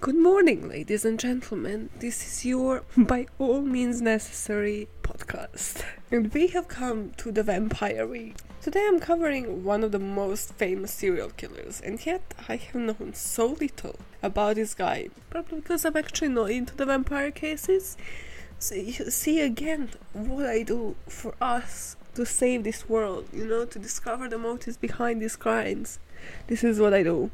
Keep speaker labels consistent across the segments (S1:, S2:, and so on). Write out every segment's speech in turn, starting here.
S1: Good morning, ladies and gentlemen. This is your By All Means Necessary podcast. And we have come to the Vampire Week. Today I'm covering one of the most famous serial killers, and yet I have known so little about this guy. Probably because I'm actually not into the vampire cases. So you see again what I do for us to save this world, you know, to discover the motives behind these crimes. This is what I do.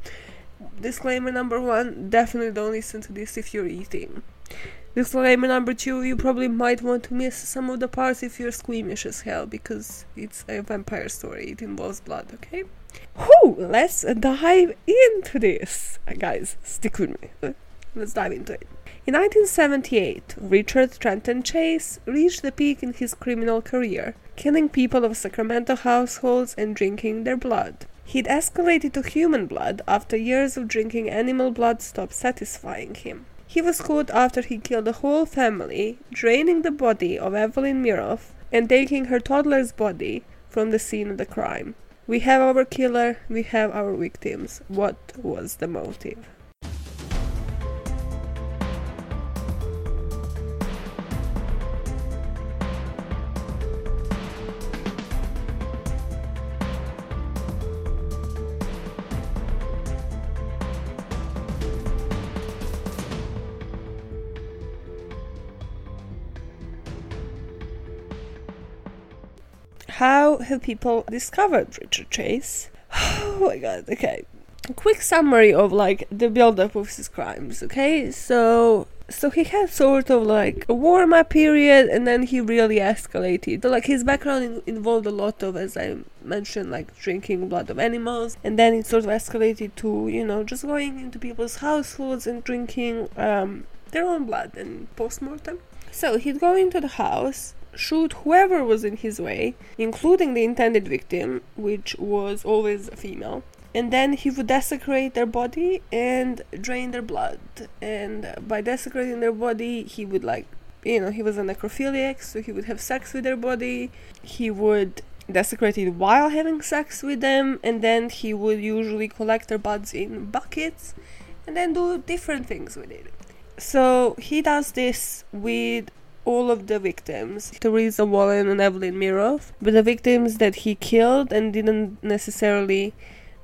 S1: Disclaimer number one definitely don't listen to this if you're eating. Disclaimer number two you probably might want to miss some of the parts if you're squeamish as hell because it's a vampire story, it involves blood, okay? Whew, let's dive into this. Uh, guys, stick with me. Let's dive into it. In 1978, Richard Trenton Chase reached the peak in his criminal career, killing people of Sacramento households and drinking their blood. He'd escalated to human blood after years of drinking animal blood stopped satisfying him. He was caught after he killed a whole family, draining the body of Evelyn Miroth and taking her toddler's body from the scene of the crime. We have our killer, we have our victims. What was the motive? How have people discovered Richard Chase? Oh my god, okay. Quick summary of like the build up of his crimes, okay? So so he had sort of like a warm up period and then he really escalated. So like his background in- involved a lot of as I mentioned like drinking blood of animals and then it sort of escalated to, you know, just going into people's households and drinking um their own blood and post mortem. So he'd go into the house shoot whoever was in his way, including the intended victim, which was always a female. And then he would desecrate their body and drain their blood. And by desecrating their body, he would like, you know, he was a necrophiliac, so he would have sex with their body. He would desecrate it while having sex with them, and then he would usually collect their bodies in buckets and then do different things with it. So he does this with all of the victims, Teresa Wallin and Evelyn Miroth, but the victims that he killed and didn't necessarily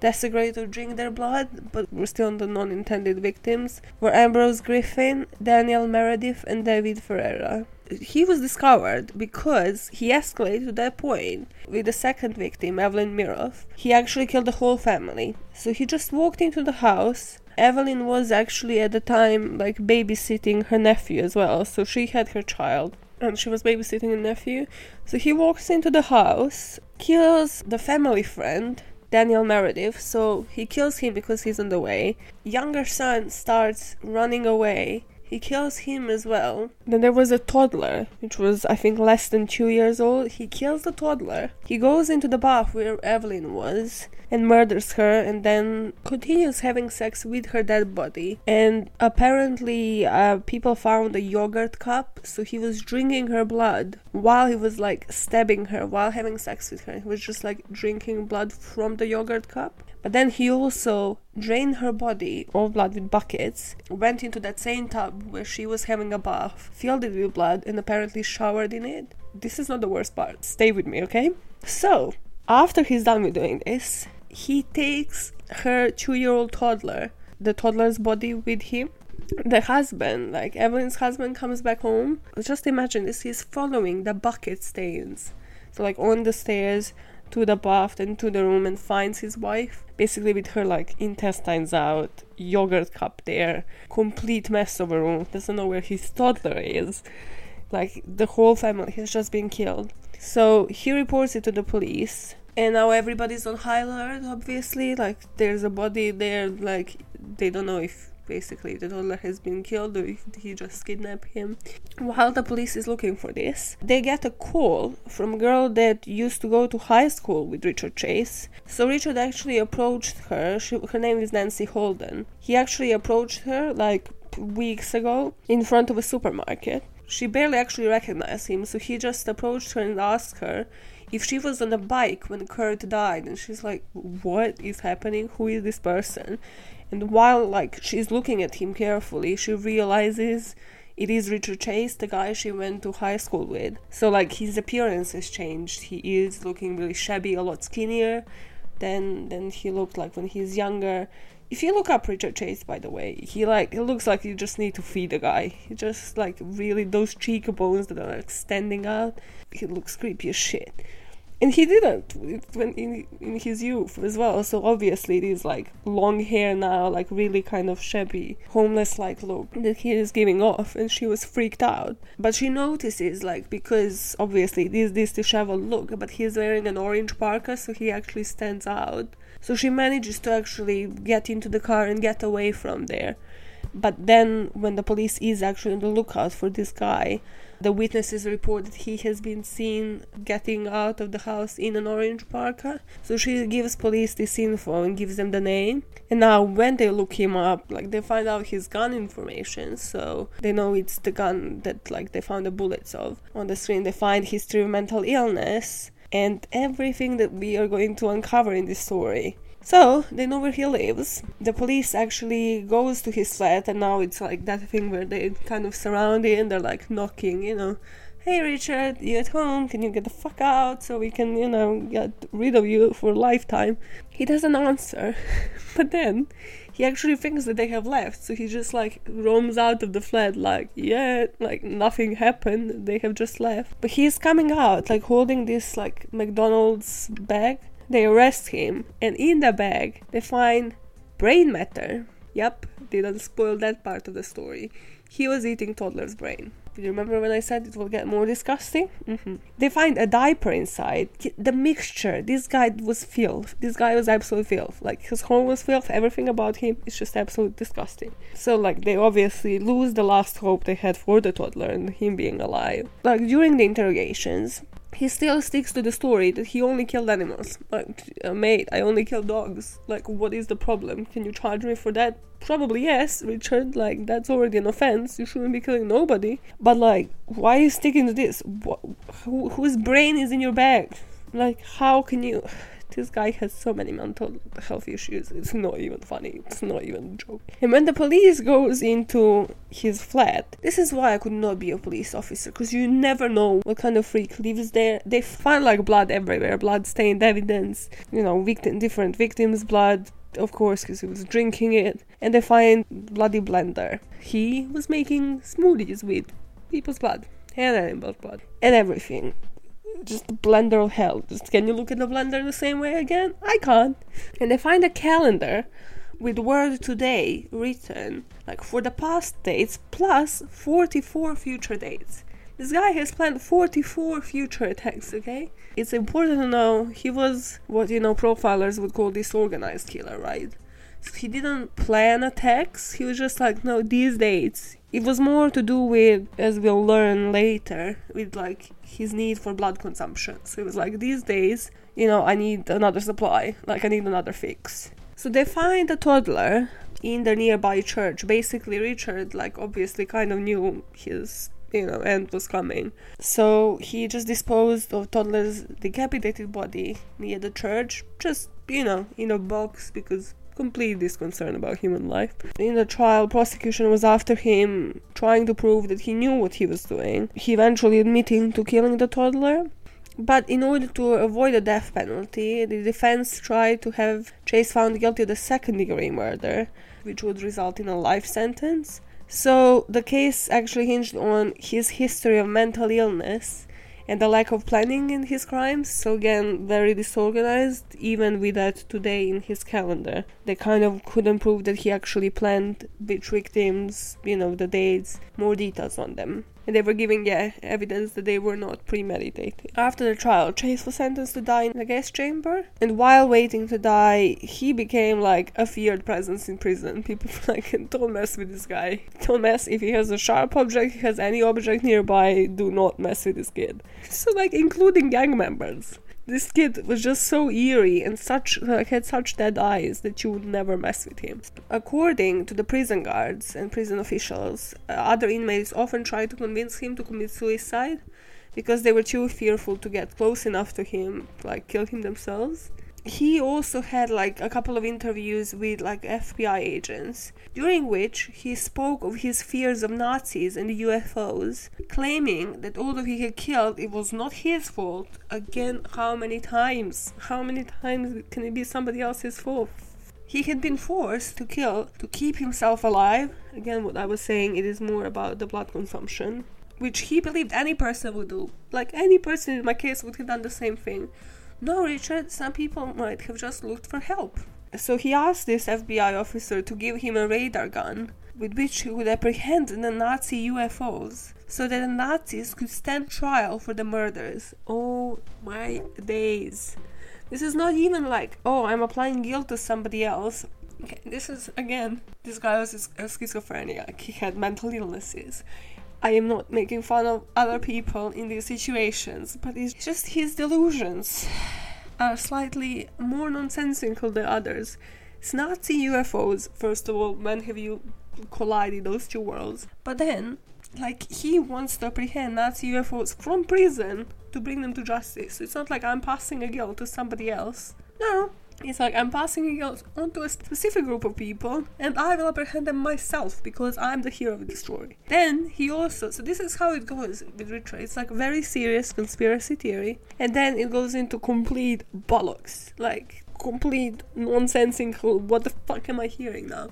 S1: desecrate or drink their blood, but were still the non-intended victims, were Ambrose Griffin, Daniel Meredith, and David Ferreira. He was discovered because he escalated to that point with the second victim, Evelyn Miroth. He actually killed the whole family. So he just walked into the house, Evelyn was actually at the time like babysitting her nephew as well, so she had her child and she was babysitting a nephew. So he walks into the house, kills the family friend, Daniel Meredith, so he kills him because he's on the way. Younger son starts running away. He kills him as well. Then there was a toddler, which was, I think, less than two years old. He kills the toddler. He goes into the bath where Evelyn was and murders her and then continues having sex with her dead body. And apparently, uh, people found a yogurt cup, so he was drinking her blood while he was like stabbing her while having sex with her. He was just like drinking blood from the yogurt cup. But then he also drained her body of blood with buckets, went into that same tub where she was having a bath, filled it with blood, and apparently showered in it. This is not the worst part. Stay with me, okay? So, after he's done with doing this, he takes her two year old toddler, the toddler's body with him. The husband, like Evelyn's husband, comes back home. Just imagine this, he's following the bucket stains. So, like, on the stairs to the bath and to the room and finds his wife, basically with her, like, intestines out, yogurt cup there, complete mess of a room, doesn't know where his toddler is. Like, the whole family has just been killed. So, he reports it to the police. And now everybody's on high alert obviously. Like there's a body there. Like they don't know if basically the toddler has been killed or he just kidnapped him. While the police is looking for this they get a call from a girl that used to go to high school with richard chase. So richard actually approached her. She, her name is nancy holden. He actually approached her like weeks ago in front of a supermarket. She barely actually recognized him so he just approached her and asked her if she was on a bike when Kurt died, and she's like, What is happening? Who is this person? And while like she's looking at him carefully, she realizes it is Richard Chase, the guy she went to high school with. So like his appearance has changed. He is looking really shabby, a lot skinnier than than he looked like when he's younger. If you look up Richard Chase, by the way, he like it looks like you just need to feed the guy. He just like really those cheekbones that are like standing out. He looks creepy as shit and he didn't when in in his youth as well. So obviously it is like long hair now, like really kind of shabby, homeless like look that he is giving off, and she was freaked out. But she notices like because obviously it is this disheveled look, but he's wearing an orange parka, so he actually stands out. So she manages to actually get into the car and get away from there. But then, when the police is actually on the lookout for this guy, the witnesses report that he has been seen getting out of the house in an orange parka. So she gives police this info and gives them the name. And now, when they look him up, like they find out his gun information, so they know it's the gun that like they found the bullets of on the screen. They find history of mental illness and everything that we are going to uncover in this story. So they know where he lives. The police actually goes to his flat, and now it's like that thing where they kind of surround him. They're like knocking, you know. Hey Richard, you at home? Can you get the fuck out so we can, you know, get rid of you for a lifetime? He doesn't answer, but then he actually thinks that they have left, so he just like roams out of the flat, like, yeah, like nothing happened, they have just left. But he's coming out, like holding this like McDonald's bag they arrest him, and in the bag, they find brain matter. Yep, didn't spoil that part of the story. He was eating toddler's brain. Do you remember when I said it will get more disgusting? Mm-hmm. They find a diaper inside. The mixture. This guy was filth. This guy was absolute filth. Like his home was filth. Everything about him is just absolute disgusting. So like they obviously lose the last hope they had for the toddler and him being alive. Like during the interrogations, he still sticks to the story that he only killed animals. Like, uh, mate, I only kill dogs. Like, what is the problem? Can you charge me for that? Probably yes, Richard. Like, that's already an offense. You shouldn't be killing nobody. But, like, why are you sticking to this? What, who, whose brain is in your bag? Like, how can you this guy has so many mental health issues. It's not even funny. It's not even a joke. And when the police goes into his flat, this is why I could not be a police officer because you never know what kind of freak lives there. They find like blood everywhere, blood stained evidence. You know, victim, different victims' blood. Of course, because he was drinking it, and they find bloody blender. He was making smoothies with people's blood and animal blood and everything just the blender of hell. Just can you look at the blender the same way again? I can't. And they find a calendar with word today written like for the past dates plus 44 future dates. This guy has planned 44 future attacks, okay? It's important to know he was what you know profilers would call disorganized killer, right? So he didn't plan attacks, he was just like, no, these dates. It was more to do with, as we'll learn later, with like his need for blood consumption. So it was like, these days, you know, I need another supply, like I need another fix. So they find a toddler in the nearby church. Basically, Richard, like, obviously kind of knew his, you know, end was coming. So he just disposed of toddler's decapitated body near the church, just, you know, in a box because complete disconcern about human life. In the trial, prosecution was after him, trying to prove that he knew what he was doing. He eventually admitting to killing the toddler. But in order to avoid a death penalty, the defense tried to have Chase found guilty of the second degree murder, which would result in a life sentence. So the case actually hinged on his history of mental illness and the lack of planning in his crimes. So again, very disorganized. Even with that today in his calendar, they kind of couldn't prove that he actually planned which victims, you know, the dates, more details on them and they were giving yeah, evidence that they were not premeditated. After the trial, Chase was sentenced to die in the gas chamber, and while waiting to die, he became like a feared presence in prison. People were like, don't mess with this guy. Don't mess if he has a sharp object, if he has any object nearby, do not mess with this kid. So like including gang members this kid was just so eerie and such like had such dead eyes that you would never mess with him. According to the prison guards and prison officials, uh, other inmates often tried to convince him to commit suicide because they were too fearful to get close enough to him, like kill him themselves. He also had like a couple of interviews with like FBI agents, during which he spoke of his fears of Nazis and UFOs, claiming that although he had killed, it was not his fault. Again, how many times? How many times can it be somebody else's fault? He had been forced to kill to keep himself alive. Again, what I was saying, it is more about the blood consumption, which he believed any person would do. Like any person in my case would have done the same thing. No, Richard, some people might have just looked for help. So he asked this FBI officer to give him a radar gun with which he would apprehend the Nazi UFOs so that the Nazis could stand trial for the murders. Oh my days. This is not even like, oh, I'm applying guilt to somebody else. Okay, this is, again, this guy was a schizophrenic. He had mental illnesses. I am not making fun of other people in these situations, but it's just his delusions are slightly more nonsensical than others. It's Nazi UFOs, first of all, when have you collided those two worlds? But then, like, he wants to apprehend Nazi UFOs from prison to bring them to justice. It's not like I'm passing a guilt to somebody else. No, it's like I'm passing it on to a specific group of people and I will apprehend them myself because I'm the hero of the story. Then he also, so this is how it goes with Richard. It's like very serious conspiracy theory and then it goes into complete bollocks. Like complete nonsensical, what the fuck am I hearing now?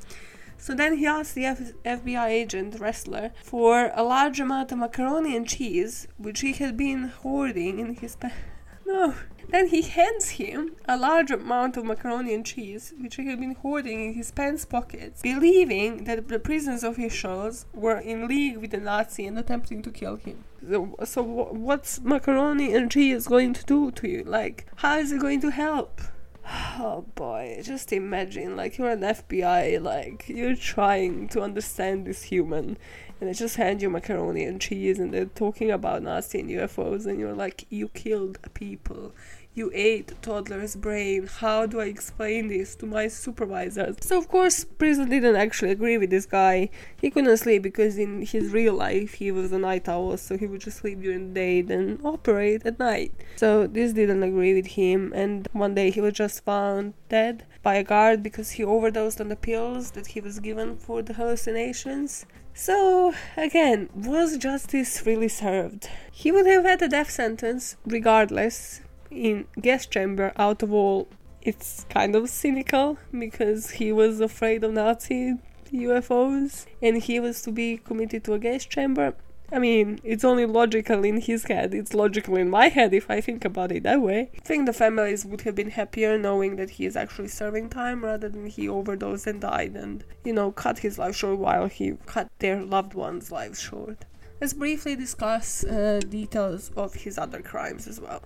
S1: So then he asked the F- FBI agent, Ressler, for a large amount of macaroni and cheese, which he had been hoarding in his... Pa- no. Then he hands him a large amount of macaroni and cheese, which he had been hoarding in his pants pockets, believing that the prison officials were in league with the Nazi and attempting to kill him. So, so what's macaroni and cheese going to do to you? Like, how is it going to help? Oh boy, just imagine, like, you're an FBI, like, you're trying to understand this human, and they just hand you macaroni and cheese, and they're talking about Nazi and UFOs, and you're like, you killed people you ate toddler's brain. How do I explain this to my supervisors? So, of course, prison didn't actually agree with this guy. He couldn't sleep because in his real life he was a night owl, so he would just sleep during the day, then operate at night. So, this didn't agree with him, and one day he was just found dead by a guard because he overdosed on the pills that he was given for the hallucinations. So, again, was justice really served? He would have had a death sentence regardless, in gas chamber out of all it's kind of cynical because he was afraid of Nazi UFOs and he was to be committed to a gas chamber. I mean, it's only logical in his head. It's logical in my head if I think about it that way. I think the families would have been happier knowing that he is actually serving time rather than he overdosed and died and, you know, cut his life short while he cut their loved ones' lives short. Let's briefly discuss uh, details of his other crimes as well.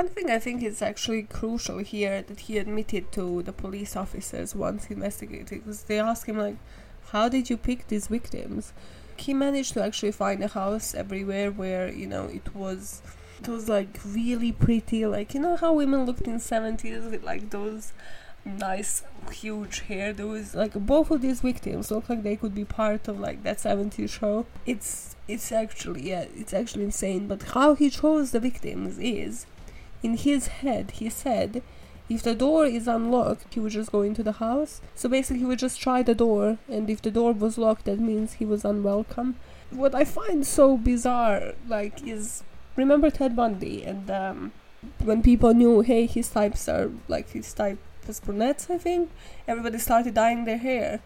S1: One thing I think is actually crucial here that he admitted to the police officers once investigating because they asked him like, "How did you pick these victims?" He managed to actually find a house everywhere where you know it was, it was like really pretty, like you know how women looked in seventies with like those nice huge hair? Those like both of these victims look like they could be part of like that 70s show. It's it's actually yeah it's actually insane. But how he chose the victims is in his head, he said if the door is unlocked, he would just go into the house. So basically, he would just try the door, and if the door was locked, that means he was unwelcome. What I find so bizarre, like, is remember Ted Bundy, and um, when people knew, hey, his types are like his type was brunettes, I think, everybody started dyeing their hair.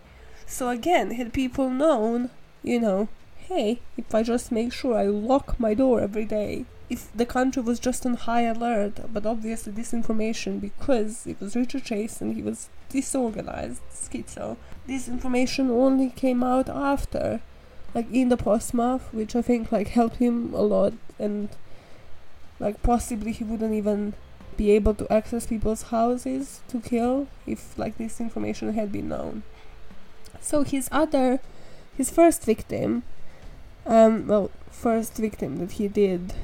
S1: So again, had people known, you know, hey, if I just make sure I lock my door every day, if the country was just on high alert, but obviously this information, because it was Richard Chase and he was disorganized, schizo, this information only came out after, like in the postmark, which I think like helped him a lot, and like possibly he wouldn't even be able to access people's houses to kill if like this information had been known. So his other, his first victim, um, well, first victim that he did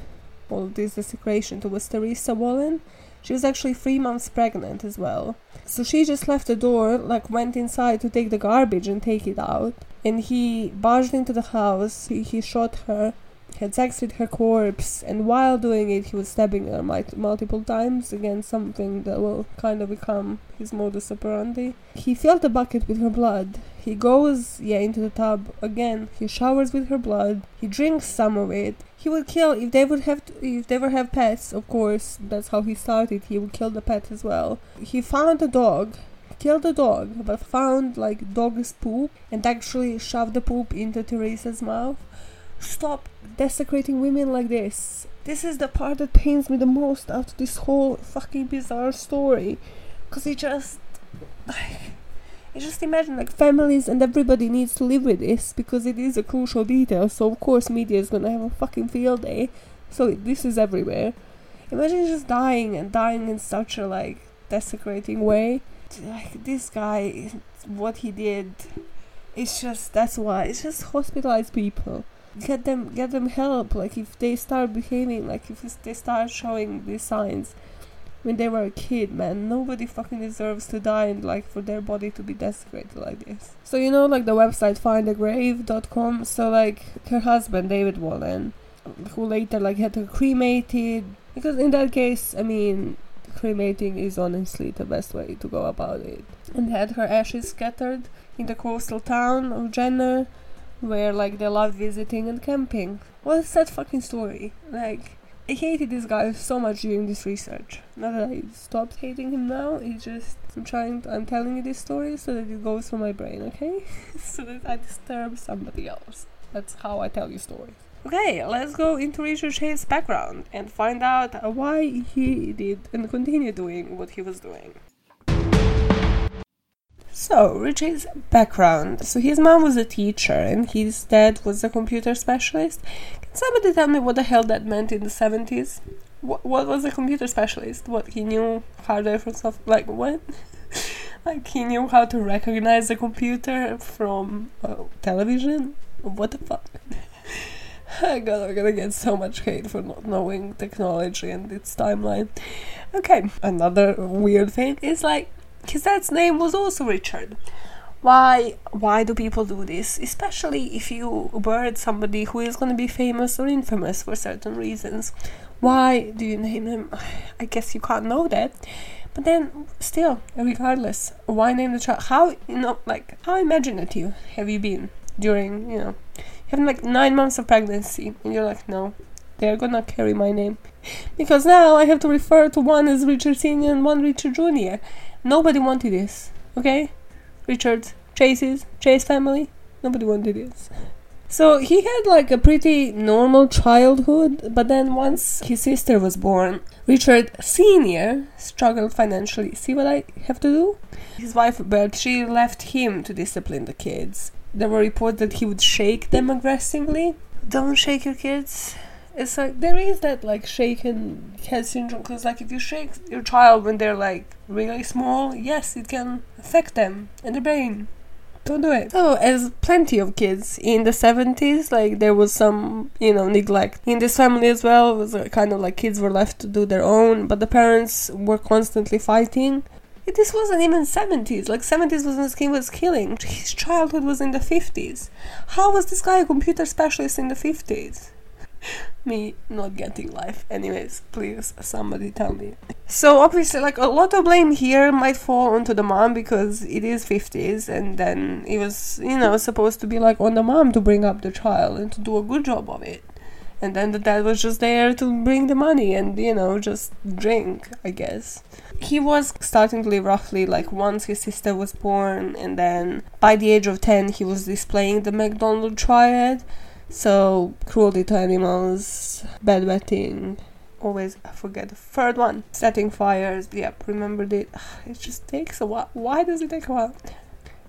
S1: all this desecration to was Teresa Wallin. She was actually three months pregnant as well. So she just left the door, like went inside to take the garbage and take it out. And he barged into the house, he, he shot her had sex with her corpse, and while doing it, he was stabbing her multiple times. Again, something that will kind of become his modus operandi. He filled the bucket with her blood. He goes, yeah, into the tub again. He showers with her blood. He drinks some of it. He would kill if they would have to, if they ever have pets. Of course, that's how he started. He would kill the pet as well. He found a dog killed the dog, but found like dog's poop and actually shoved the poop into Teresa's mouth. Stop desecrating women like this. This is the part that pains me the most out of this whole fucking bizarre story. Cause it just I just imagine like families and everybody needs to live with this because it is a crucial detail. So of course media is gonna have a fucking field day. So this is everywhere. Imagine just dying and dying in such a like desecrating way. Like this guy, what he did, it's just that's why it's just hospitalize people get them get them help like if they start behaving like if they start showing these signs when they were a kid man. Nobody fucking deserves to die and like for their body to be desecrated like this. So you know like the website findagrave.com so like her husband david wallin who later like had her cremated because in that case i mean cremating is honestly the best way to go about it. And had her ashes scattered in the coastal town of jenner where like they loved visiting and camping. What a sad fucking story. Like I hated this guy so much during this research. Not that I stopped hating him now, it's just I'm trying to, I'm telling you this story so that it goes through my brain, okay? so that I disturb somebody else. That's how I tell you stories. Okay, let's go into Richard Chay's background and find out why he did and continue doing what he was doing. So, Richie's background. So, his mom was a teacher and his dad was a computer specialist. Somebody tell me what the hell that meant in the 70s? What, what was a computer specialist? What, he knew hardware from stuff? Like, what? like, he knew how to recognize a computer from uh, television? What the fuck? I God, I'm gonna get so much hate for not knowing technology and its timeline. Okay, another weird thing is like his dad's name was also Richard. Why why do people do this? Especially if you birth somebody who is gonna be famous or infamous for certain reasons. Why do you name him? I guess you can't know that. But then still, regardless, why name the child? How you know like how imaginative have you been during, you know, having like nine months of pregnancy and you're like, no, they're gonna carry my name. Because now I have to refer to one as Richard Senior and one Richard Junior. Nobody wanted this, okay? Richard Chase's Chase family. Nobody wanted this. So he had like a pretty normal childhood, but then once his sister was born, Richard Sr. struggled financially. See what I have to do? His wife, but she left him to discipline the kids. There were reports that he would shake them aggressively. Don't shake your kids it's like there is that like shaken head syndrome because like if you shake your child when they're like really small yes it can affect them and the brain. Don't do it. So as plenty of kids in the 70s like there was some you know neglect. In this family as well it was uh, kind of like kids were left to do their own but the parents were constantly fighting. This wasn't even 70s like 70s was when this was killing. His childhood was in the 50s how was this guy a computer specialist in the 50s me not getting life. Anyways, please somebody tell me. So obviously like a lot of blame here might fall onto the mom because it is 50s and then it was, you know, supposed to be like on the mom to bring up the child and to do a good job of it. And then the dad was just there to bring the money and, you know, just drink, I guess. He was starting to live roughly like once his sister was born, and then by the age of 10, he was displaying the McDonald triad so, cruelty to animals, bedwetting, always I forget the third one. Setting fires, yep, remembered it. It just takes a while. Why does it take a while?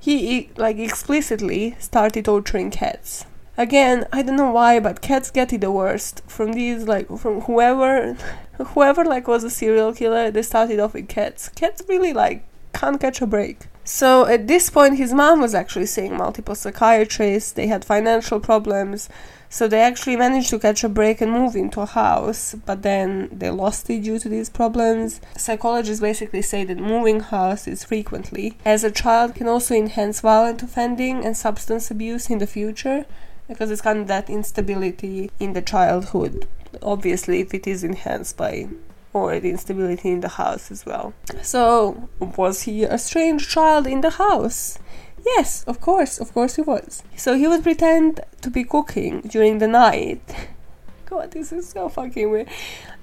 S1: He, like, explicitly started torturing cats. Again, I don't know why, but cats get it the worst. From these, like, from whoever, whoever, like, was a serial killer, they started off with cats. Cats really, like, can't catch a break. So at this point, his mom was actually seeing multiple psychiatrists. They had financial problems. So they actually managed to catch a break and move into a house, but then they lost it due to these problems. Psychologists basically say that moving houses frequently as a child can also enhance violent offending and substance abuse in the future. because it's kind of that instability in the childhood. Obviously, if it is enhanced by or the instability in the house as well. So, was he a strange child in the house? Yes, of course, of course he was. So he would pretend to be cooking during the night. God, this is so fucking weird.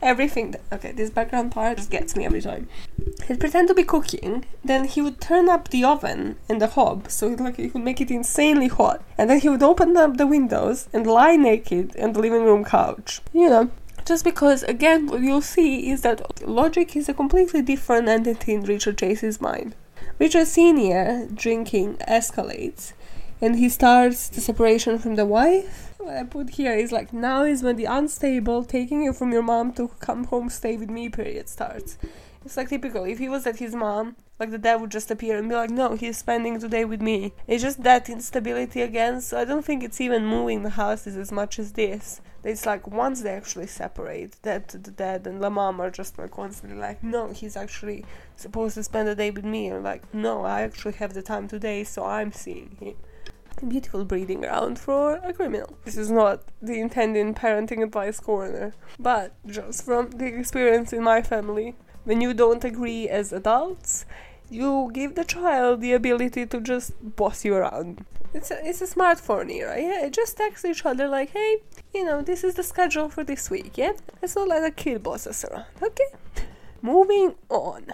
S1: Everything. That, okay, this background part just gets me every time. He'd pretend to be cooking, then he would turn up the oven and the hob, so like he would make it insanely hot, and then he would open up the windows and lie naked on the living room couch. You know, just because again what you'll see is that logic is a completely different entity in Richard Chase's mind. Richard Sr. drinking escalates and he starts the separation from the wife. What I put here is like now is when the unstable taking you from your mom to come home stay with me period starts. It's like typical. If he was at his mom, like the dad would just appear and be like, no, he's spending today with me. It's just that instability again, so I don't think it's even moving the houses as much as this. It's like once they actually separate, that the dad and the mom are just like constantly like, no, he's actually supposed to spend the day with me. And like, no, I actually have the time today, so I'm seeing him. Beautiful breeding ground for a criminal. This is not the intended parenting advice corner, but just from the experience in my family, when you don't agree as adults, you give the child the ability to just boss you around. It's a, it's a smartphone era, yeah. It Just texts each other like, hey, you know, this is the schedule for this week, yeah? Let's not let a kid boss us around, okay? Moving on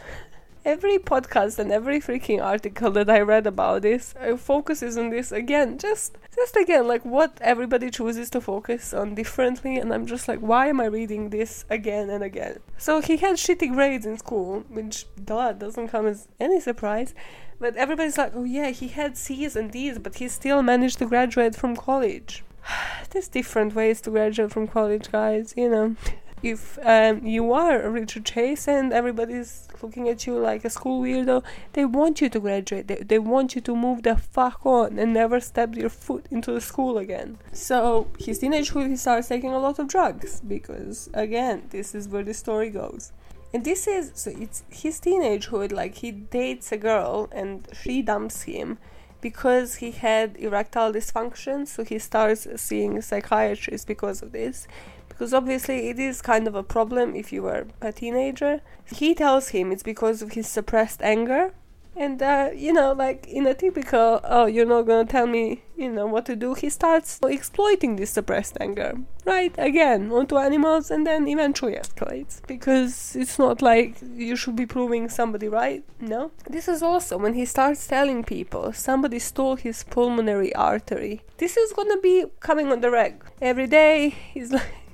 S1: every podcast and every freaking article that I read about this uh, focuses on this again. Just, just again, like what everybody chooses to focus on differently, and I'm just like, why am I reading this again and again? So he had shitty grades in school, which duh doesn't come as any surprise. But everybody's like, oh yeah, he had C's and D's, but he still managed to graduate from college. There's different ways to graduate from college, guys. You know if um, you are Richard Chase and everybody's looking at you like a school weirdo, they want you to graduate. They, they want you to move the fuck on and never step your foot into the school again. So his teenagehood, he starts taking a lot of drugs because, again, this is where the story goes. And this is so it's his teenagehood. Like he dates a girl and she dumps him because he had erectile dysfunction. So he starts seeing a psychiatrist because of this because obviously it is kind of a problem if you were a teenager. He tells him it's because of his suppressed anger. And, uh, you know, like in a typical, oh, you're not gonna tell me, you know, what to do, he starts exploiting this suppressed anger. Right? Again, onto animals and then eventually escalates. Because it's not like you should be proving somebody right, no? This is also when he starts telling people somebody stole his pulmonary artery. This is gonna be coming on the reg. Every day, he's like,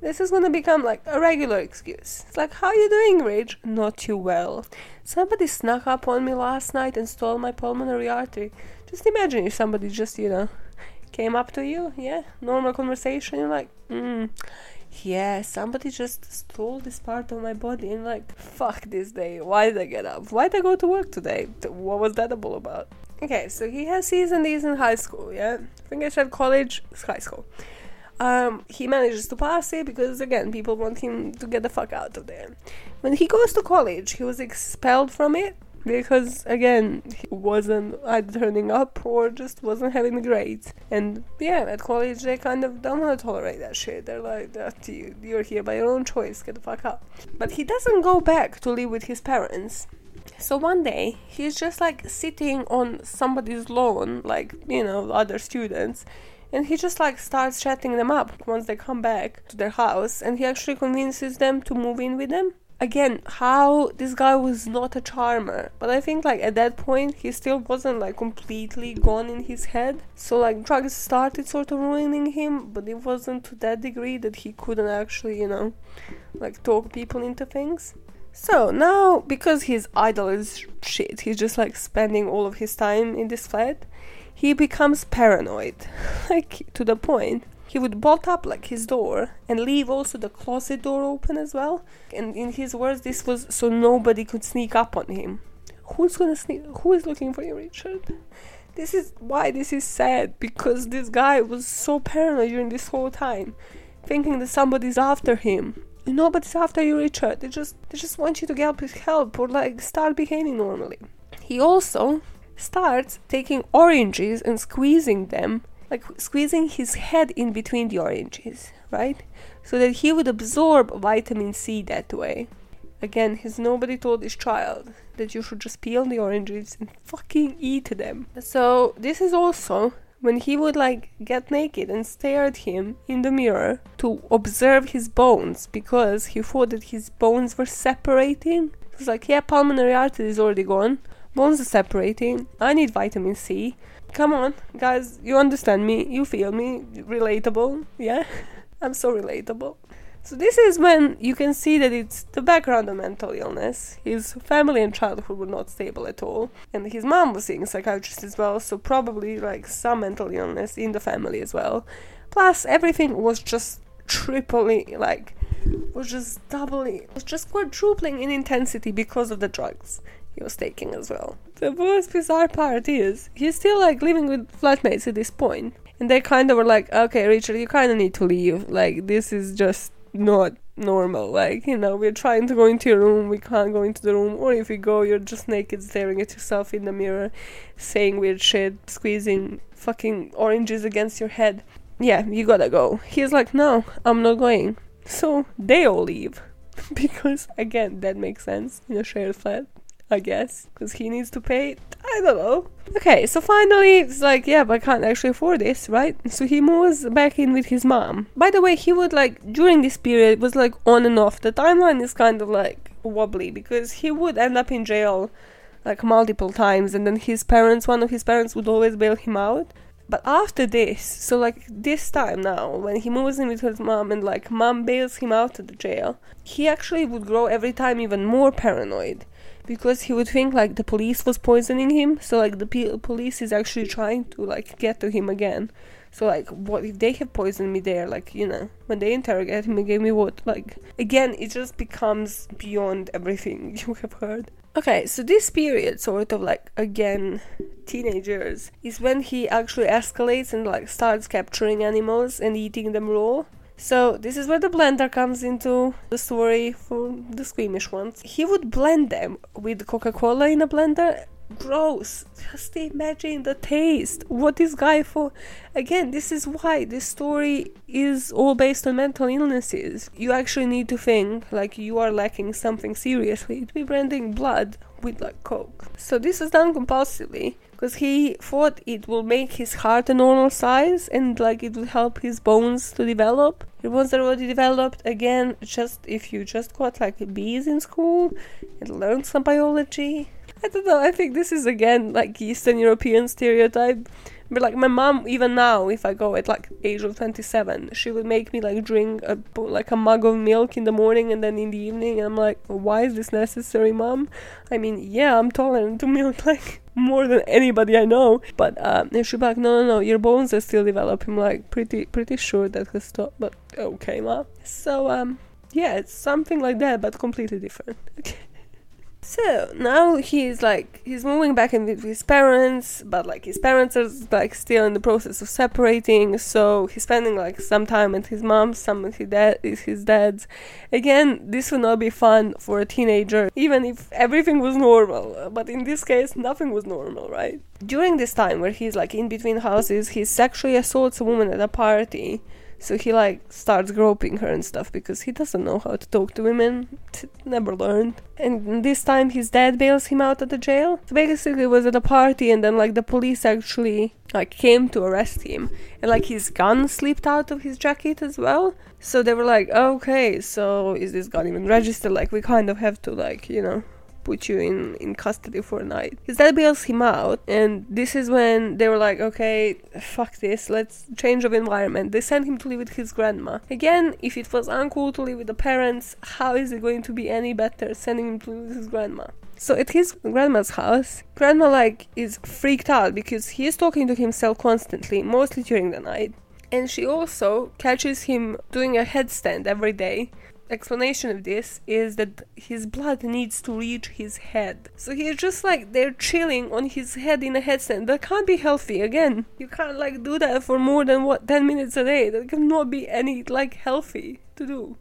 S1: this is gonna become like a regular excuse. It's like, how you doing, Rich? Not too well. Somebody snuck up on me last night and stole my pulmonary artery. Just imagine if somebody just, you know, came up to you, yeah, normal conversation, you're like, mm, yeah, somebody just stole this part of my body, and like, fuck this day. Why did I get up? Why did I go to work today? What was that all about? Okay, so he has C's and D's in high school, yeah? I think I said college, high school. Um, he manages to pass it because again, people want him to get the fuck out of there. When he goes to college, he was expelled from it because again, he wasn't either turning up or just wasn't having the grades. And yeah, at college they kind of don't want to tolerate that shit. They're like, that you, you're here by your own choice, get the fuck out. But he doesn't go back to live with his parents. So one day, he's just like sitting on somebody's lawn, like, you know, other students, and he just like starts chatting them up once they come back to their house and he actually convinces them to move in with them. Again how this guy was not a charmer but i think like at that point he still wasn't like completely gone in his head. So like drugs started sort of ruining him but it wasn't to that degree that he couldn't actually you know like talk people into things. So now because his idol is shit he's just like spending all of his time in this flat he becomes paranoid, like to the point he would bolt up like his door and leave also the closet door open as well. And in his words, this was so nobody could sneak up on him. Who's gonna sneak? Who is looking for you, Richard? This is why this is sad because this guy was so paranoid during this whole time, thinking that somebody's after him. Nobody's after you, Richard. They just they just want you to get help or like start behaving normally. He also starts taking oranges and squeezing them like squeezing his head in between the oranges, right? So that he would absorb vitamin C that way. Again, his nobody told his child that you should just peel the oranges and fucking eat them. So this is also when he would like get naked and stare at him in the mirror to observe his bones because he thought that his bones were separating. He was like, yeah, pulmonary artery is already gone. Bones are separating. I need vitamin C. Come on, guys, you understand me, you feel me, relatable, yeah? I'm so relatable. So this is when you can see that it's the background of mental illness. His family and childhood were not stable at all, and his mom was seeing a psychiatrist as well, so probably like some mental illness in the family as well. Plus, everything was just triply like was just doubling, was just quadrupling in intensity because of the drugs he was taking as well. The most bizarre part is he's still like living with flatmates at this point, and they kind of were like, "Okay, Richard, you kind of need to leave. Like this is just not normal. Like, you know, we're trying to go into your room, we can't go into the room, or if we go, you're just naked staring at yourself in the mirror, saying weird shit, squeezing fucking oranges against your head. Yeah, you gotta go. He's like, no, I'm not going. So they all leave. because, again, that makes sense in a shared flat. I guess, because he needs to pay. I don't know. Okay, so finally, it's like, yeah, but I can't actually afford this, right? So he moves back in with his mom. By the way, he would like during this period was like on and off. The timeline is kind of like wobbly because he would end up in jail like multiple times, and then his parents, one of his parents, would always bail him out. But after this, so like this time now, when he moves in with his mom and like mom bails him out of the jail, he actually would grow every time even more paranoid because he would think like the police was poisoning him. So like the p- police is actually trying to like get to him again. So like what if they have poisoned me there? Like you know when they interrogate him and gave me what like again it just becomes beyond everything you have heard. Okay so this period sort of like again teenagers is when he actually escalates and like starts capturing animals and eating them raw so this is where the blender comes into the story for the squeamish ones. He would blend them with Coca-Cola in a blender. Gross. Just imagine the taste. What is guy for? Again, this is why this story is all based on mental illnesses. You actually need to think like you are lacking something seriously to be blending blood with like coke. So this is done compulsively because he thought it will make his heart a normal size and like it will help his bones to develop. It was already developed again. Just if you just got like bees in school and learned some biology. I don't know. I think this is again like Eastern European stereotype but like my mom, even now, if I go at like age of twenty seven, she would make me like drink a like a mug of milk in the morning and then in the evening. And I'm like, why is this necessary, mom? I mean, yeah, I'm tolerant to milk like more than anybody I know. But um, and she's like, no, no, no, your bones are still developing. like, pretty, pretty sure that has stopped. But okay, mom. So um, yeah, it's something like that, but completely different. Okay. So now he's like he's moving back in with his parents, but like his parents are like still in the process of separating. So he's spending like some time with his mom, some with his dad, is his dad's. Again, this would not be fun for a teenager, even if everything was normal. But in this case, nothing was normal, right? During this time where he's like in between houses, he sexually assaults a woman at a party so he like starts groping her and stuff because he doesn't know how to talk to women. Never learned. And this time his dad bails him out of the jail. So basically was at a party and then like the police actually like came to arrest him and like his gun slipped out of his jacket as well. So they were like, okay, so is this gun even registered? Like we kind of have to like, you know, put you in, in custody for a night. His dad bails him out, and this is when they were like, okay, fuck this, let's change of environment. They sent him to live with his grandma. Again, if it was uncool to live with the parents, how is it going to be any better sending him to live with his grandma? So at his grandma's house, grandma like is freaked out because he is talking to himself constantly, mostly during the night. And she also catches him doing a headstand every day explanation of this is that his blood needs to reach his head. So he's just like they're chilling on his head in a headstand. That can't be healthy. Again, you can't like do that for more than what 10 minutes a day. That cannot be any like healthy to do.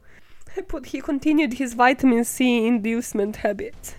S1: But he continued his vitamin C inducement habit.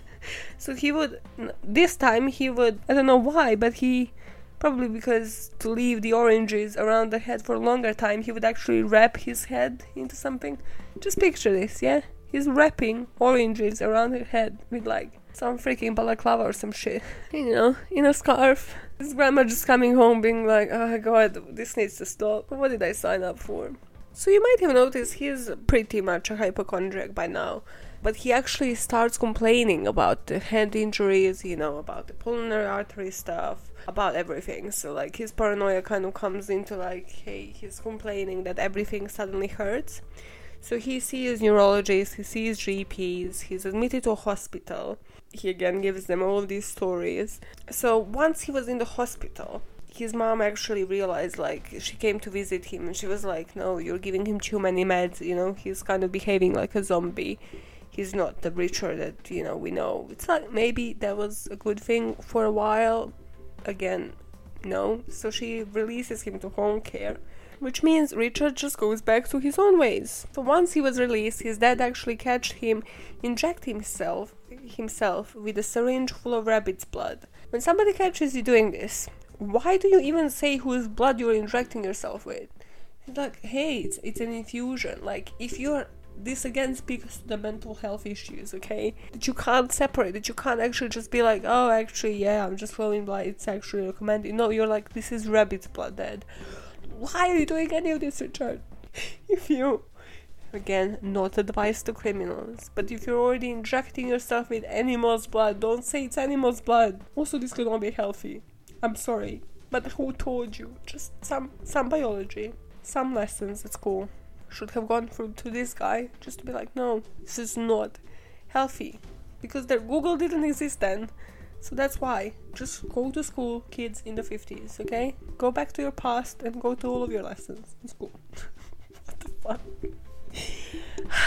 S1: So he would this time he would I don't know why, but he Probably because to leave the oranges around the head for a longer time, he would actually wrap his head into something. Just picture this, yeah? He's wrapping oranges around her head with like some freaking balaclava or some shit. You know, in a scarf. His grandma just coming home being like, oh god, this needs to stop. What did I sign up for? So you might have noticed he's pretty much a hypochondriac by now. But he actually starts complaining about the head injuries, you know, about the pulmonary artery stuff, about everything. So, like, his paranoia kind of comes into, like, hey, he's complaining that everything suddenly hurts. So he sees neurologists, he sees GPs, he's admitted to a hospital. He again gives them all these stories. So once he was in the hospital, his mom actually realized like she came to visit him and she was like, No, you're giving him too many meds, you know, he's kind of behaving like a zombie. He's not the Richard that, you know, we know. It's like maybe that was a good thing for a while. Again, no. So she releases him to home care which means Richard just goes back to his own ways. So once he was released, his dad actually catched him inject himself himself with a syringe full of rabbit's blood. When somebody catches you doing this, why do you even say whose blood you're injecting yourself with? It's like, hey, it's, it's an infusion. Like, if you're this again speaks to the mental health issues, okay? That you can't separate, that you can't actually just be like, oh, actually, yeah, I'm just flowing blood, it's actually recommended. No, you're like, this is rabbit's blood, dad why are you doing any of this, Richard? if you, again, not advice to criminals, but if you're already injecting yourself with animal's blood, don't say it's animal's blood. Also, this could not be healthy. I'm sorry, but who told you? Just some some biology, some lessons at school should have gone through to this guy just to be like, no, this is not healthy, because their Google didn't exist then. So that's why. Just go to school, kids in the 50s, okay? Go back to your past and go to all of your lessons in school. what the fuck?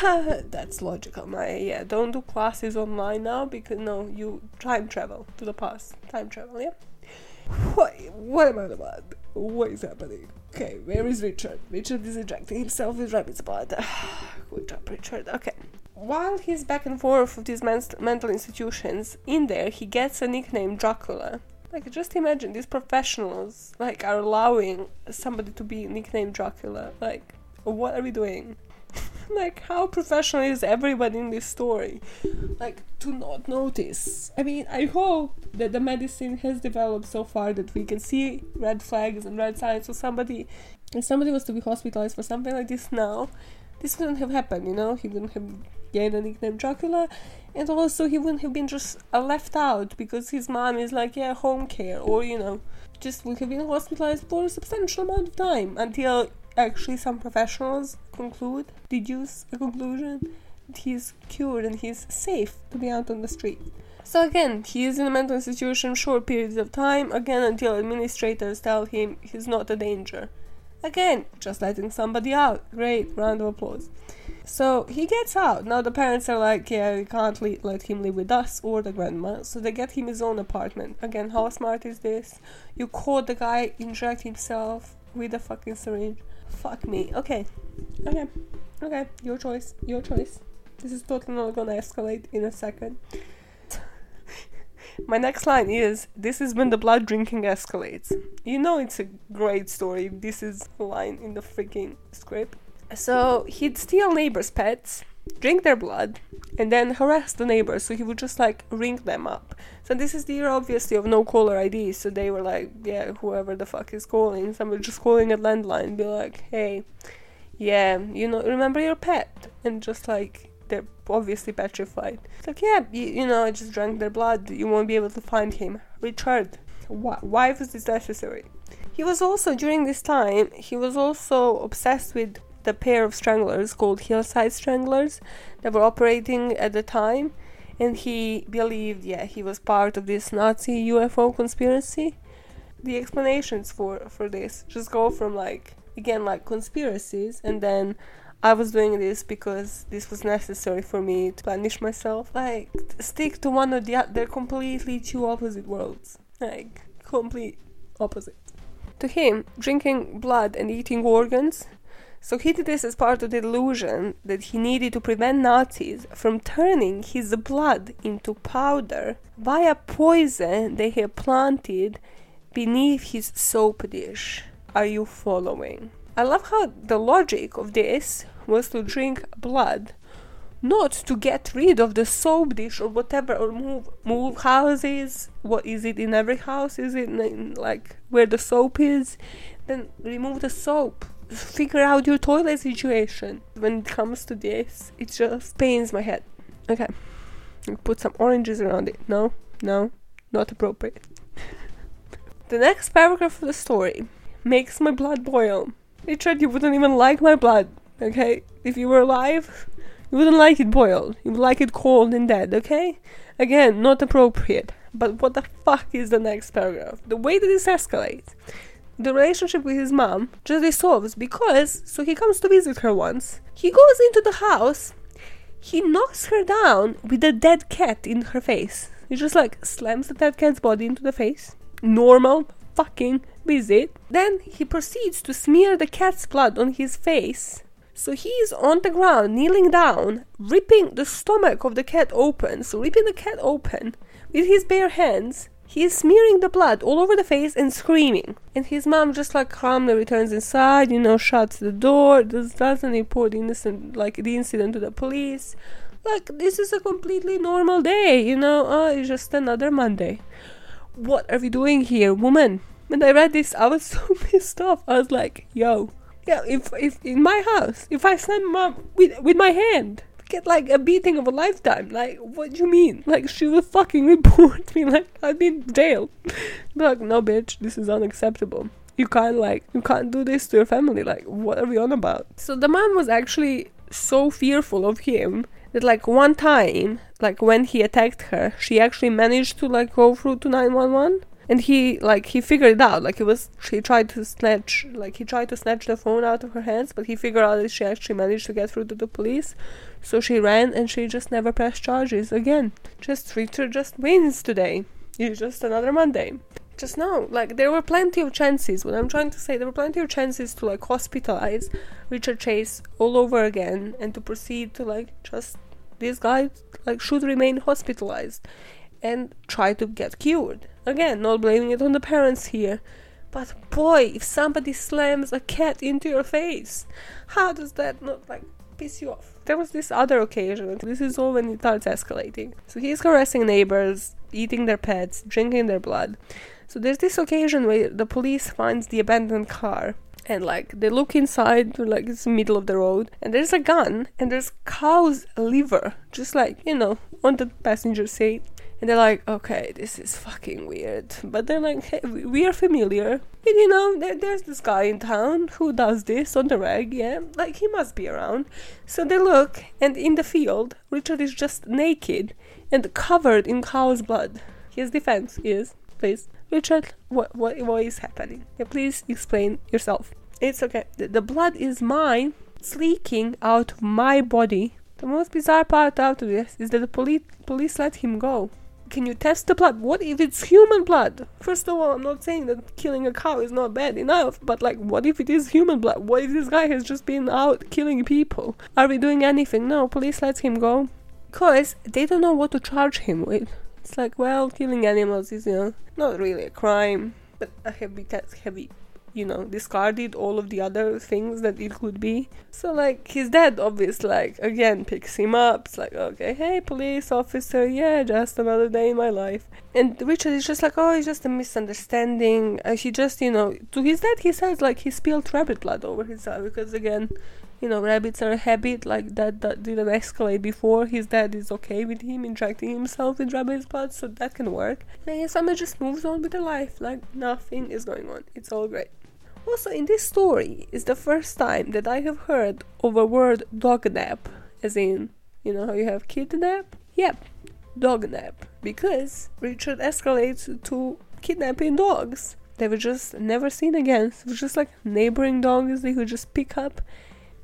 S1: that's logical, my yeah. Don't do classes online now because no, you time travel to the past. Time travel, yeah. What? What am I about? What is happening? Okay, where is Richard? Richard is injecting himself with rabbit's blood. Good job, Richard. Okay while he's back and forth with these men- mental institutions, in there he gets a nickname Dracula. Like, just imagine these professionals like are allowing somebody to be nicknamed Dracula. Like, what are we doing? like, how professional is everybody in this story? Like, to not notice. I mean, I hope that the medicine has developed so far that we can see red flags and red signs. So somebody, if somebody was to be hospitalized for something like this now, this wouldn't have happened. You know, he wouldn't have gained a nickname Dracula, and also he wouldn't have been just uh, left out because his mom is like, yeah, home care, or you know, just would have been hospitalized for a substantial amount of time until actually some professionals conclude, deduce a conclusion that he's cured and he's safe to be out on the street. So again, he is in a mental institution short periods of time, again until administrators tell him he's not a danger. Again, just letting somebody out. Great, round of applause. So he gets out. Now the parents are like, yeah, we can't le- let him live with us or the grandma. So they get him his own apartment. Again, how smart is this? You caught the guy inject himself with a fucking syringe. Fuck me. Okay. Okay. Okay. Your choice. Your choice. This is totally not gonna escalate in a second. My next line is This is when the blood drinking escalates. You know it's a great story. This is a line in the freaking script. So he'd steal neighbors' pets, drink their blood, and then harass the neighbors. So he would just like ring them up. So this is the year obviously of no caller ID. So they were like, yeah, whoever the fuck is calling, somebody just calling a landline, be like, hey, yeah, you know, remember your pet, and just like they're obviously petrified. It's like, yeah, you, you know, I just drank their blood. You won't be able to find him. Richard, why, why was this necessary? He was also during this time. He was also obsessed with the pair of stranglers called Hillside Stranglers that were operating at the time, and he believed, yeah, he was part of this Nazi UFO conspiracy. The explanations for for this just go from like again like conspiracies, and then I was doing this because this was necessary for me to punish myself. Like stick to one or the other. They're completely two opposite worlds. Like complete opposite. To him, drinking blood and eating organs so he did this as part of the illusion that he needed to prevent Nazis from turning his blood into powder via poison they had planted beneath his soap dish. Are you following? I love how the logic of this was to drink blood, not to get rid of the soap dish or whatever, or move move houses. What is it in every house? Is it in, like where the soap is? Then remove the soap. Figure out your toilet situation. When it comes to this, it just pains my head. Okay, put some oranges around it. No, no, not appropriate. the next paragraph of the story makes my blood boil. Richard, you wouldn't even like my blood, okay? If you were alive, you wouldn't like it boiled. You would like it cold and dead, okay? Again, not appropriate. But what the fuck is the next paragraph? The way that this escalates. The relationship with his mom just dissolves because, so he comes to visit her once. He goes into the house, he knocks her down with a dead cat in her face. He just like slams the dead cat's body into the face. Normal fucking visit. Then he proceeds to smear the cat's blood on his face. So he is on the ground, kneeling down, ripping the stomach of the cat open. So ripping the cat open with his bare hands. He is smearing the blood all over the face and screaming. And his mom just like calmly returns inside, you know, shuts the door, does, doesn't report the innocent, like the incident to the police. Like, this is a completely normal day, you know, oh, it's just another Monday. What are we doing here, woman? When I read this, I was so pissed off. I was like, yo, yeah, if if in my house, if I slam mom with with my hand, get like a beating of a lifetime. Like, what do you mean? Like, she will fucking report me. Like, I'd be in jail. Like, no, bitch, this is unacceptable. You can't like, you can't do this to your family. Like, what are we on about? So the mom was actually so fearful of him that like one time, like when he attacked her, she actually managed to like go through to nine one one and he like he figured it out. Like it was she tried to snatch like he tried to snatch the phone out of her hands but he figured out that she actually managed to get through to the police. So she ran and she just never pressed charges again. Just richard just wins today. It's just another monday. Just know like there were plenty of chances. What i'm trying to say there were plenty of chances to like hospitalize richard chase all over again and to proceed to like just this guy like should remain hospitalized and try to get cured. Again, not blaming it on the parents here. But boy, if somebody slams a cat into your face, how does that not like piss you off? There was this other occasion, this is all when it starts escalating. So he's harassing neighbors, eating their pets, drinking their blood. So there's this occasion where the police finds the abandoned car and like they look inside like it's the middle of the road and there's a gun and there's cow's liver just like you know on the passenger seat and they're like, okay, this is fucking weird. But they're like, hey, we are familiar. And you know, there, there's this guy in town who does this on the reg, yeah? Like, he must be around. So they look, and in the field, Richard is just naked and covered in cow's blood. His defense is, please, Richard, what, what, what is happening? Yeah, please explain yourself. It's okay. The, the blood is mine. It's leaking out of my body. The most bizarre part out of this is that the police police let him go can you test the blood? What if it's human blood? First of all, I'm not saying that killing a cow is not bad enough, but like, what if it is human blood? What if this guy has just been out killing people? Are we doing anything? No, police lets him go. Because they don't know what to charge him with. It's like, well, killing animals is, you know, not really a crime, but a heavy, heavy you know, discarded all of the other things that it could be. So, like, his dad, obviously, like, again, picks him up. It's like, okay, hey, police officer, yeah, just another day in my life. And Richard is just like, oh, it's just a misunderstanding. Uh, he just, you know, to his dad, he says, like, he spilled rabbit blood over his eye because, again, you know, rabbits are a habit like that that didn't escalate before. His dad is okay with him injecting himself with rabbit's blood, so that can work. And his family just moves on with their life like nothing is going on. It's all great. Also, in this story is the first time that I have heard of a word dognap, as in, you know how you have kidnap? Yep, dognap. Because Richard escalates to kidnapping dogs. They were just never seen again. It was just like neighboring dogs they could just pick up.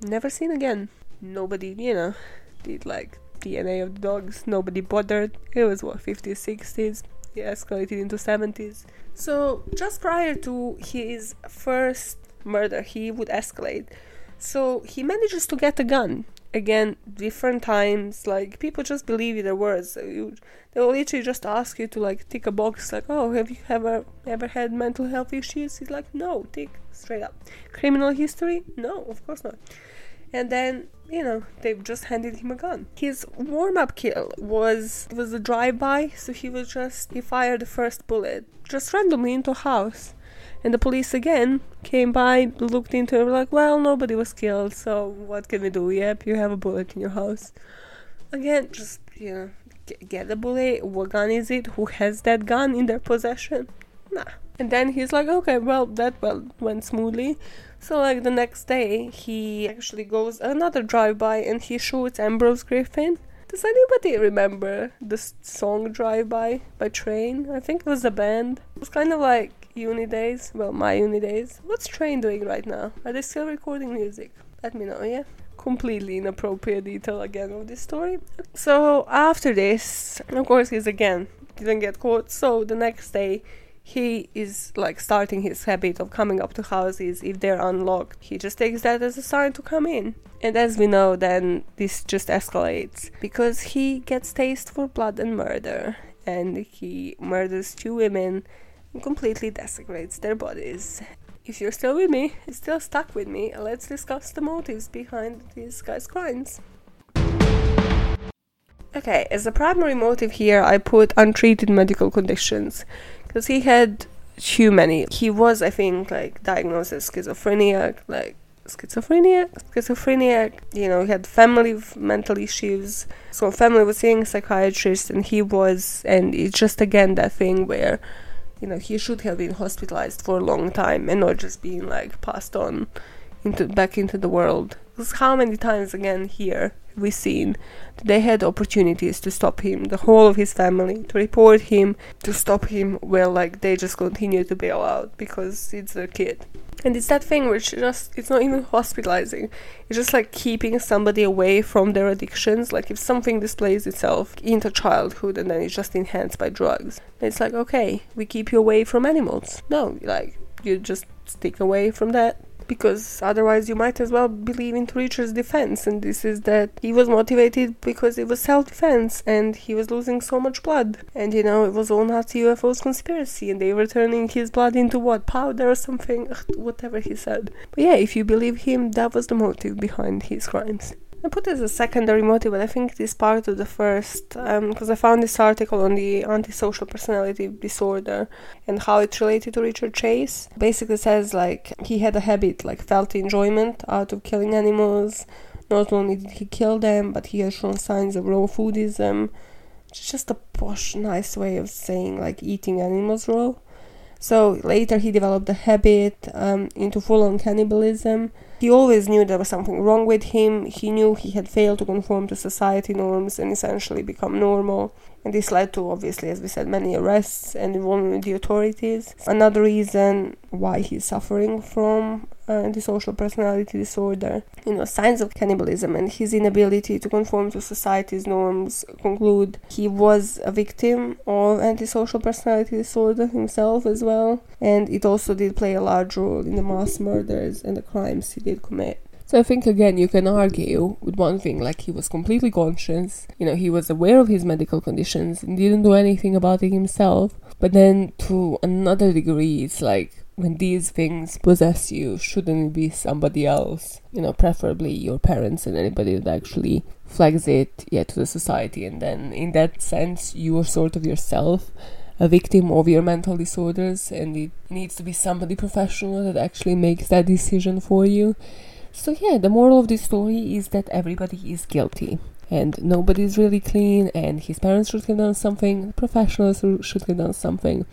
S1: Never seen again. Nobody, you know, did like DNA of the dogs. Nobody bothered. It was what, 50s, 60s. It escalated into 70s. So, just prior to his first murder, he would escalate. So, he manages to get a gun. Again different times like people just believe their words. So you they will literally just ask you to like tick a box like oh have you ever ever had mental health issues? He's like no tick straight up. Criminal history? No of course not and then you know they've just handed him a gun his warm-up kill was was a drive-by so he was just he fired the first bullet just randomly into a house and the police again came by, looked into it, were like, well, nobody was killed, so what can we do? Yep, you have a bullet in your house. Again, just, you know, get the bullet. What gun is it? Who has that gun in their possession? Nah. And then he's like, okay, well, that went smoothly. So like the next day, he actually goes another drive-by and he shoots Ambrose Griffin. Does anybody remember this song Drive By by Train? I think it was a band. It was kind of like uni days, well, my uni days. What's Train doing right now? Are they still recording music? Let me know, yeah? Completely inappropriate detail again of this story. So after this, of course, he's again didn't get caught. So the next day, he is like starting his habit of coming up to houses if they're unlocked. He just takes that as a sign to come in. And as we know, then this just escalates because he gets taste for blood and murder, and he murders two women and completely desecrates their bodies. If you're still with me, still stuck with me, let's discuss the motives behind these guys' crimes. Okay, as a primary motive here, I put untreated medical conditions because he had too many. He was, I think, like diagnosed as schizophrenia, like schizophrenia, schizophrenia. You know, he had family mental issues. So family was seeing a psychiatrist, and he was, and it's just again that thing where you know he should have been hospitalized for a long time and not just being like passed on into back into the world because how many times again here have we seen that they had opportunities to stop him the whole of his family to report him to stop him well like they just continue to bail out because it's their kid. And it's that thing which just it's not even hospitalizing. It's just like keeping somebody away from their addictions. Like if something displays itself into childhood and then it's just enhanced by drugs it's like okay we keep you away from animals. No like you just stick away from that because otherwise you might as well believe in Richard's defense, and this is that he was motivated because it was self-defense, and he was losing so much blood, and you know it was all Nazi UFOs conspiracy, and they were turning his blood into what powder or something, Ugh, whatever he said. But yeah, if you believe him, that was the motive behind his crimes. I put it as a secondary motive, but I think it is part of the first, because um, I found this article on the antisocial personality disorder and how it's related to Richard Chase. Basically says like he had a habit, like felt enjoyment out of killing animals. Not only did he kill them, but he has shown signs of raw foodism. It's just a posh, nice way of saying like eating animals raw. So later he developed a habit um, into full-on cannibalism he always knew there was something wrong with him. He knew he had failed to conform to society norms and essentially become normal. And this led to, obviously, as we said, many arrests and involvement with the authorities. Another reason why he's suffering from uh, antisocial personality disorder, you know, signs of cannibalism and his inability to conform to society's norms conclude he was a victim of antisocial personality disorder himself as well. And it also did play a large role in the mass murders and the crimes he did commit. So I think again you can argue with one thing like he was completely conscious, you know, he was aware of his medical conditions and didn't do anything about it himself. But then to another degree it's like when these things possess you, shouldn't it be somebody else? You know, preferably your parents and anybody that actually flags it yeah to the society and then in that sense you are sort of yourself a victim of your mental disorders and it needs to be somebody professional that actually makes that decision for you so, yeah, the moral of this story is that everybody is guilty and nobody is really clean, and his parents should have done something, professionals should have done something,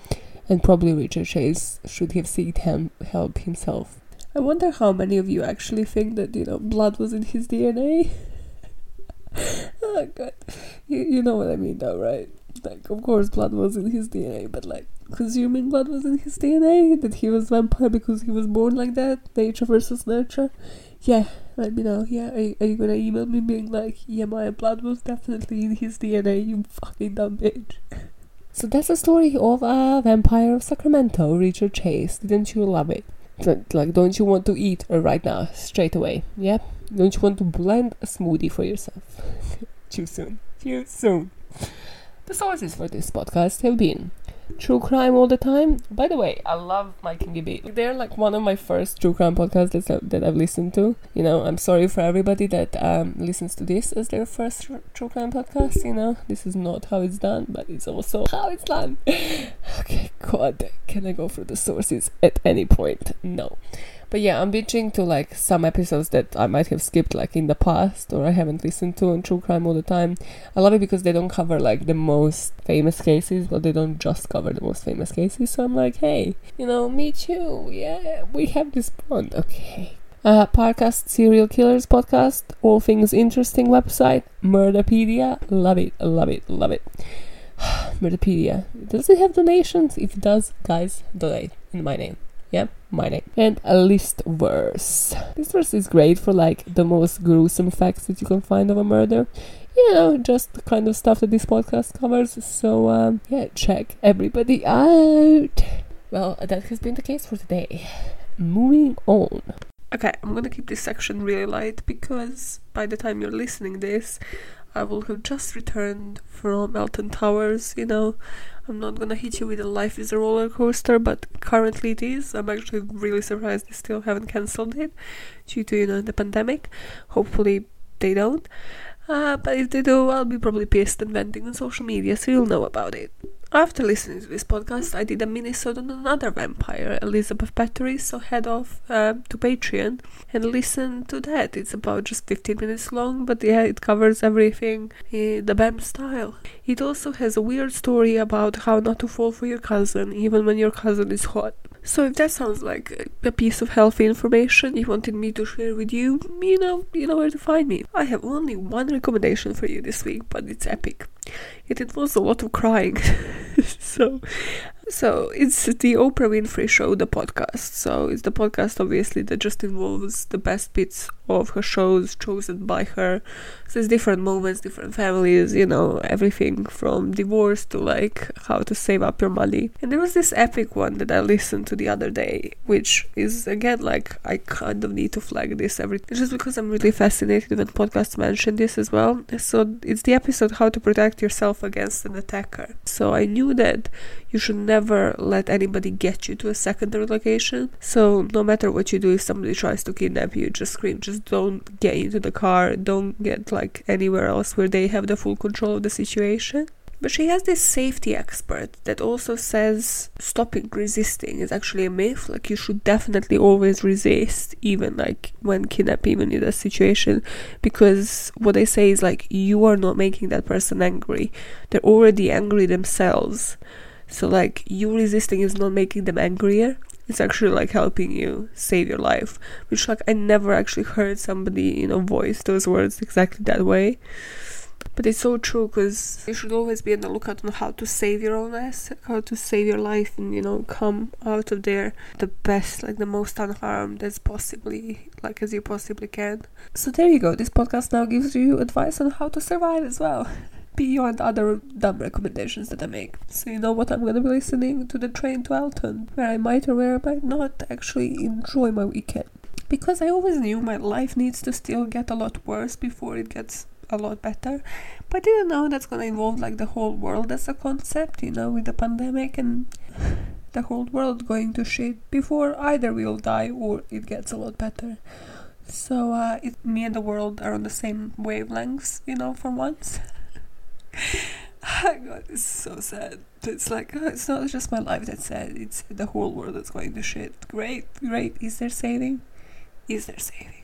S1: and probably Richard Chase should have sought him help himself. I wonder how many of you actually think that, you know, blood was in his DNA? oh, God. You, you know what I mean, though, right? Like, of course, blood was in his DNA, but, like, consuming blood was in his DNA? That he was vampire because he was born like that? Nature versus nurture? yeah, let me know. Yeah, are, are you gonna email me being like, yeah, my blood was definitely in his DNA, you fucking dumb bitch. So that's the story of a vampire of Sacramento, Richard Chase. Didn't you love it? Like, don't you want to eat right now, straight away? Yeah? Don't you want to blend a smoothie for yourself? Too soon. Too soon. The sources for this podcast have been true crime all the time. By the way, I love Mike and Gibby. They're like one of my first true crime podcasts that, that I've listened to. You know, I'm sorry for everybody that um, listens to this as their first true crime podcast. You know, this is not how it's done, but it's also how it's done. okay, God, can I go through the sources at any point? No. But yeah, I'm bitching to like some episodes that I might have skipped like in the past or I haven't listened to on True Crime all the time. I love it because they don't cover like the most famous cases, but they don't just cover the most famous cases. So I'm like, hey, you know, me too. Yeah, we have this bond. Okay. Uh, Parcast Serial Killers podcast, all things interesting website, Murderpedia. Love it, love it, love it. Murderpedia. Does it have donations? If it does, guys, donate in my name yeah, my name. And a Listverse. This verse is great for like the most gruesome facts that you can find of a murder. You know, just the kind of stuff that this podcast covers. So, um, yeah, check everybody out. Well, that has been the case for today. Moving on. Okay, I'm gonna keep this section really light because by the time you're listening this, I will have just returned from Alton Towers, you know. I'm not gonna hit you with a life is a roller coaster, but currently it is. I'm actually really surprised they still haven't cancelled it due to, you know, the pandemic. Hopefully they don't. Uh, but if they do, I'll be probably pissed and venting on social media, so you'll know about it. After listening to this podcast, I did a mini-sode on another vampire, Elizabeth Bathory, so head off uh, to Patreon and listen to that. It's about just 15 minutes long, but yeah, it covers everything in the BAM style. It also has a weird story about how not to fall for your cousin, even when your cousin is hot. So if that sounds like a piece of healthy information you wanted me to share with you, you know, you know where to find me. I have only one recommendation for you this week, but it's epic. It involves a lot of crying. so so it's the Oprah Winfrey Show, the podcast. So it's the podcast, obviously, that just involves the best bits of her shows chosen by her. So it's different moments, different families, you know, everything from divorce to like how to save up your money. And there was this epic one that I listened to the other day, which is again like I kind of need to flag this every just because I'm really fascinated when podcasts mention this as well. So it's the episode How to Protect Yourself Against an Attacker. So I knew that you should never let anybody get you to a secondary location. So no matter what you do, if somebody tries to kidnap you, just scream, just don't get into the car, don't get like anywhere else where they have the full control of the situation. But she has this safety expert that also says stopping resisting is actually a myth. Like you should definitely always resist, even like when kidnapped, even in a situation, because what they say is like you are not making that person angry. They're already angry themselves. So like you resisting is not making them angrier. It's actually like helping you save your life. Which like I never actually heard somebody, you know, voice those words exactly that way. But it's so true because you should always be on the lookout on how to save your own ass, how to save your life, and you know come out of there the best, like the most unharmed as possibly, like as you possibly can. So there you go. This podcast now gives you advice on how to survive as well beyond other dumb recommendations that I make. So you know what I'm gonna be listening to the train to Alton, where I might or where I might not actually enjoy my weekend. Because I always knew my life needs to still get a lot worse before it gets a lot better. But I didn't know that's gonna involve like the whole world as a concept, you know, with the pandemic and the whole world going to shit before either we'll die or it gets a lot better. So uh, it, me and the world are on the same wavelengths, you know, for once. God, it's so sad. It's like oh, it's not just my life that's sad. It's the whole world that's going to shit. Great, great. Is there saving? Is there saving?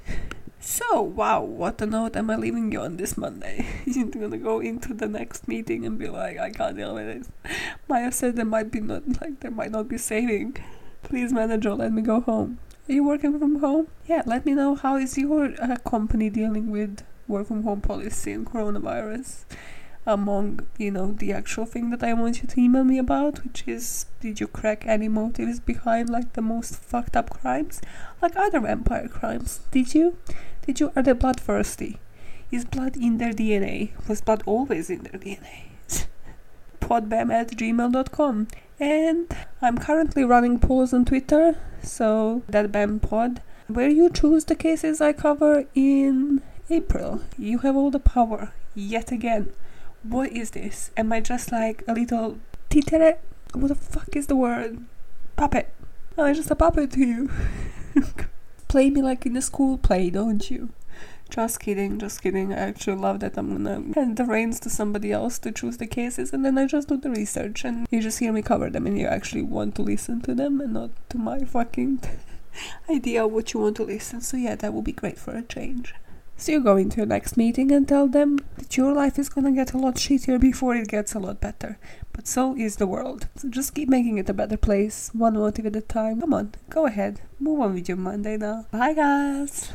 S1: So wow, what a note am I leaving you on this Monday? You're gonna go into the next meeting and be like, I can't deal with this. Maya said there might be not like there might not be saving. Please, manager, let me go home. Are you working from home? Yeah, let me know how is your uh, company dealing with work from home policy and coronavirus among you know the actual thing that I want you to email me about, which is did you crack any motives behind like the most fucked up crimes, like other vampire crimes? Did you? Did you? Are they bloodthirsty? Is blood in their DNA? Was blood always in their DNA? podbam at gmail.com and I'm currently running polls on Twitter, so that BAM pod where you choose the cases I cover in April. You have all the power, yet again. What is this? Am I just like a little titere? What the fuck is the word? Puppet. Am I just a puppet to you? play me like in a school play, don't you? Just kidding, just kidding. I actually love that I'm gonna hand the reins to somebody else to choose the cases and then I just do the research and you just hear me cover them and you actually want to listen to them and not to my fucking idea of what you want to listen. So yeah, that would be great for a change. So you go into your next meeting and tell them that your life is gonna get a lot shittier before it gets a lot better. But so is the world. So just keep making it a better place, one motive at a time. Come on, go ahead. Move on with your Monday now. Bye guys!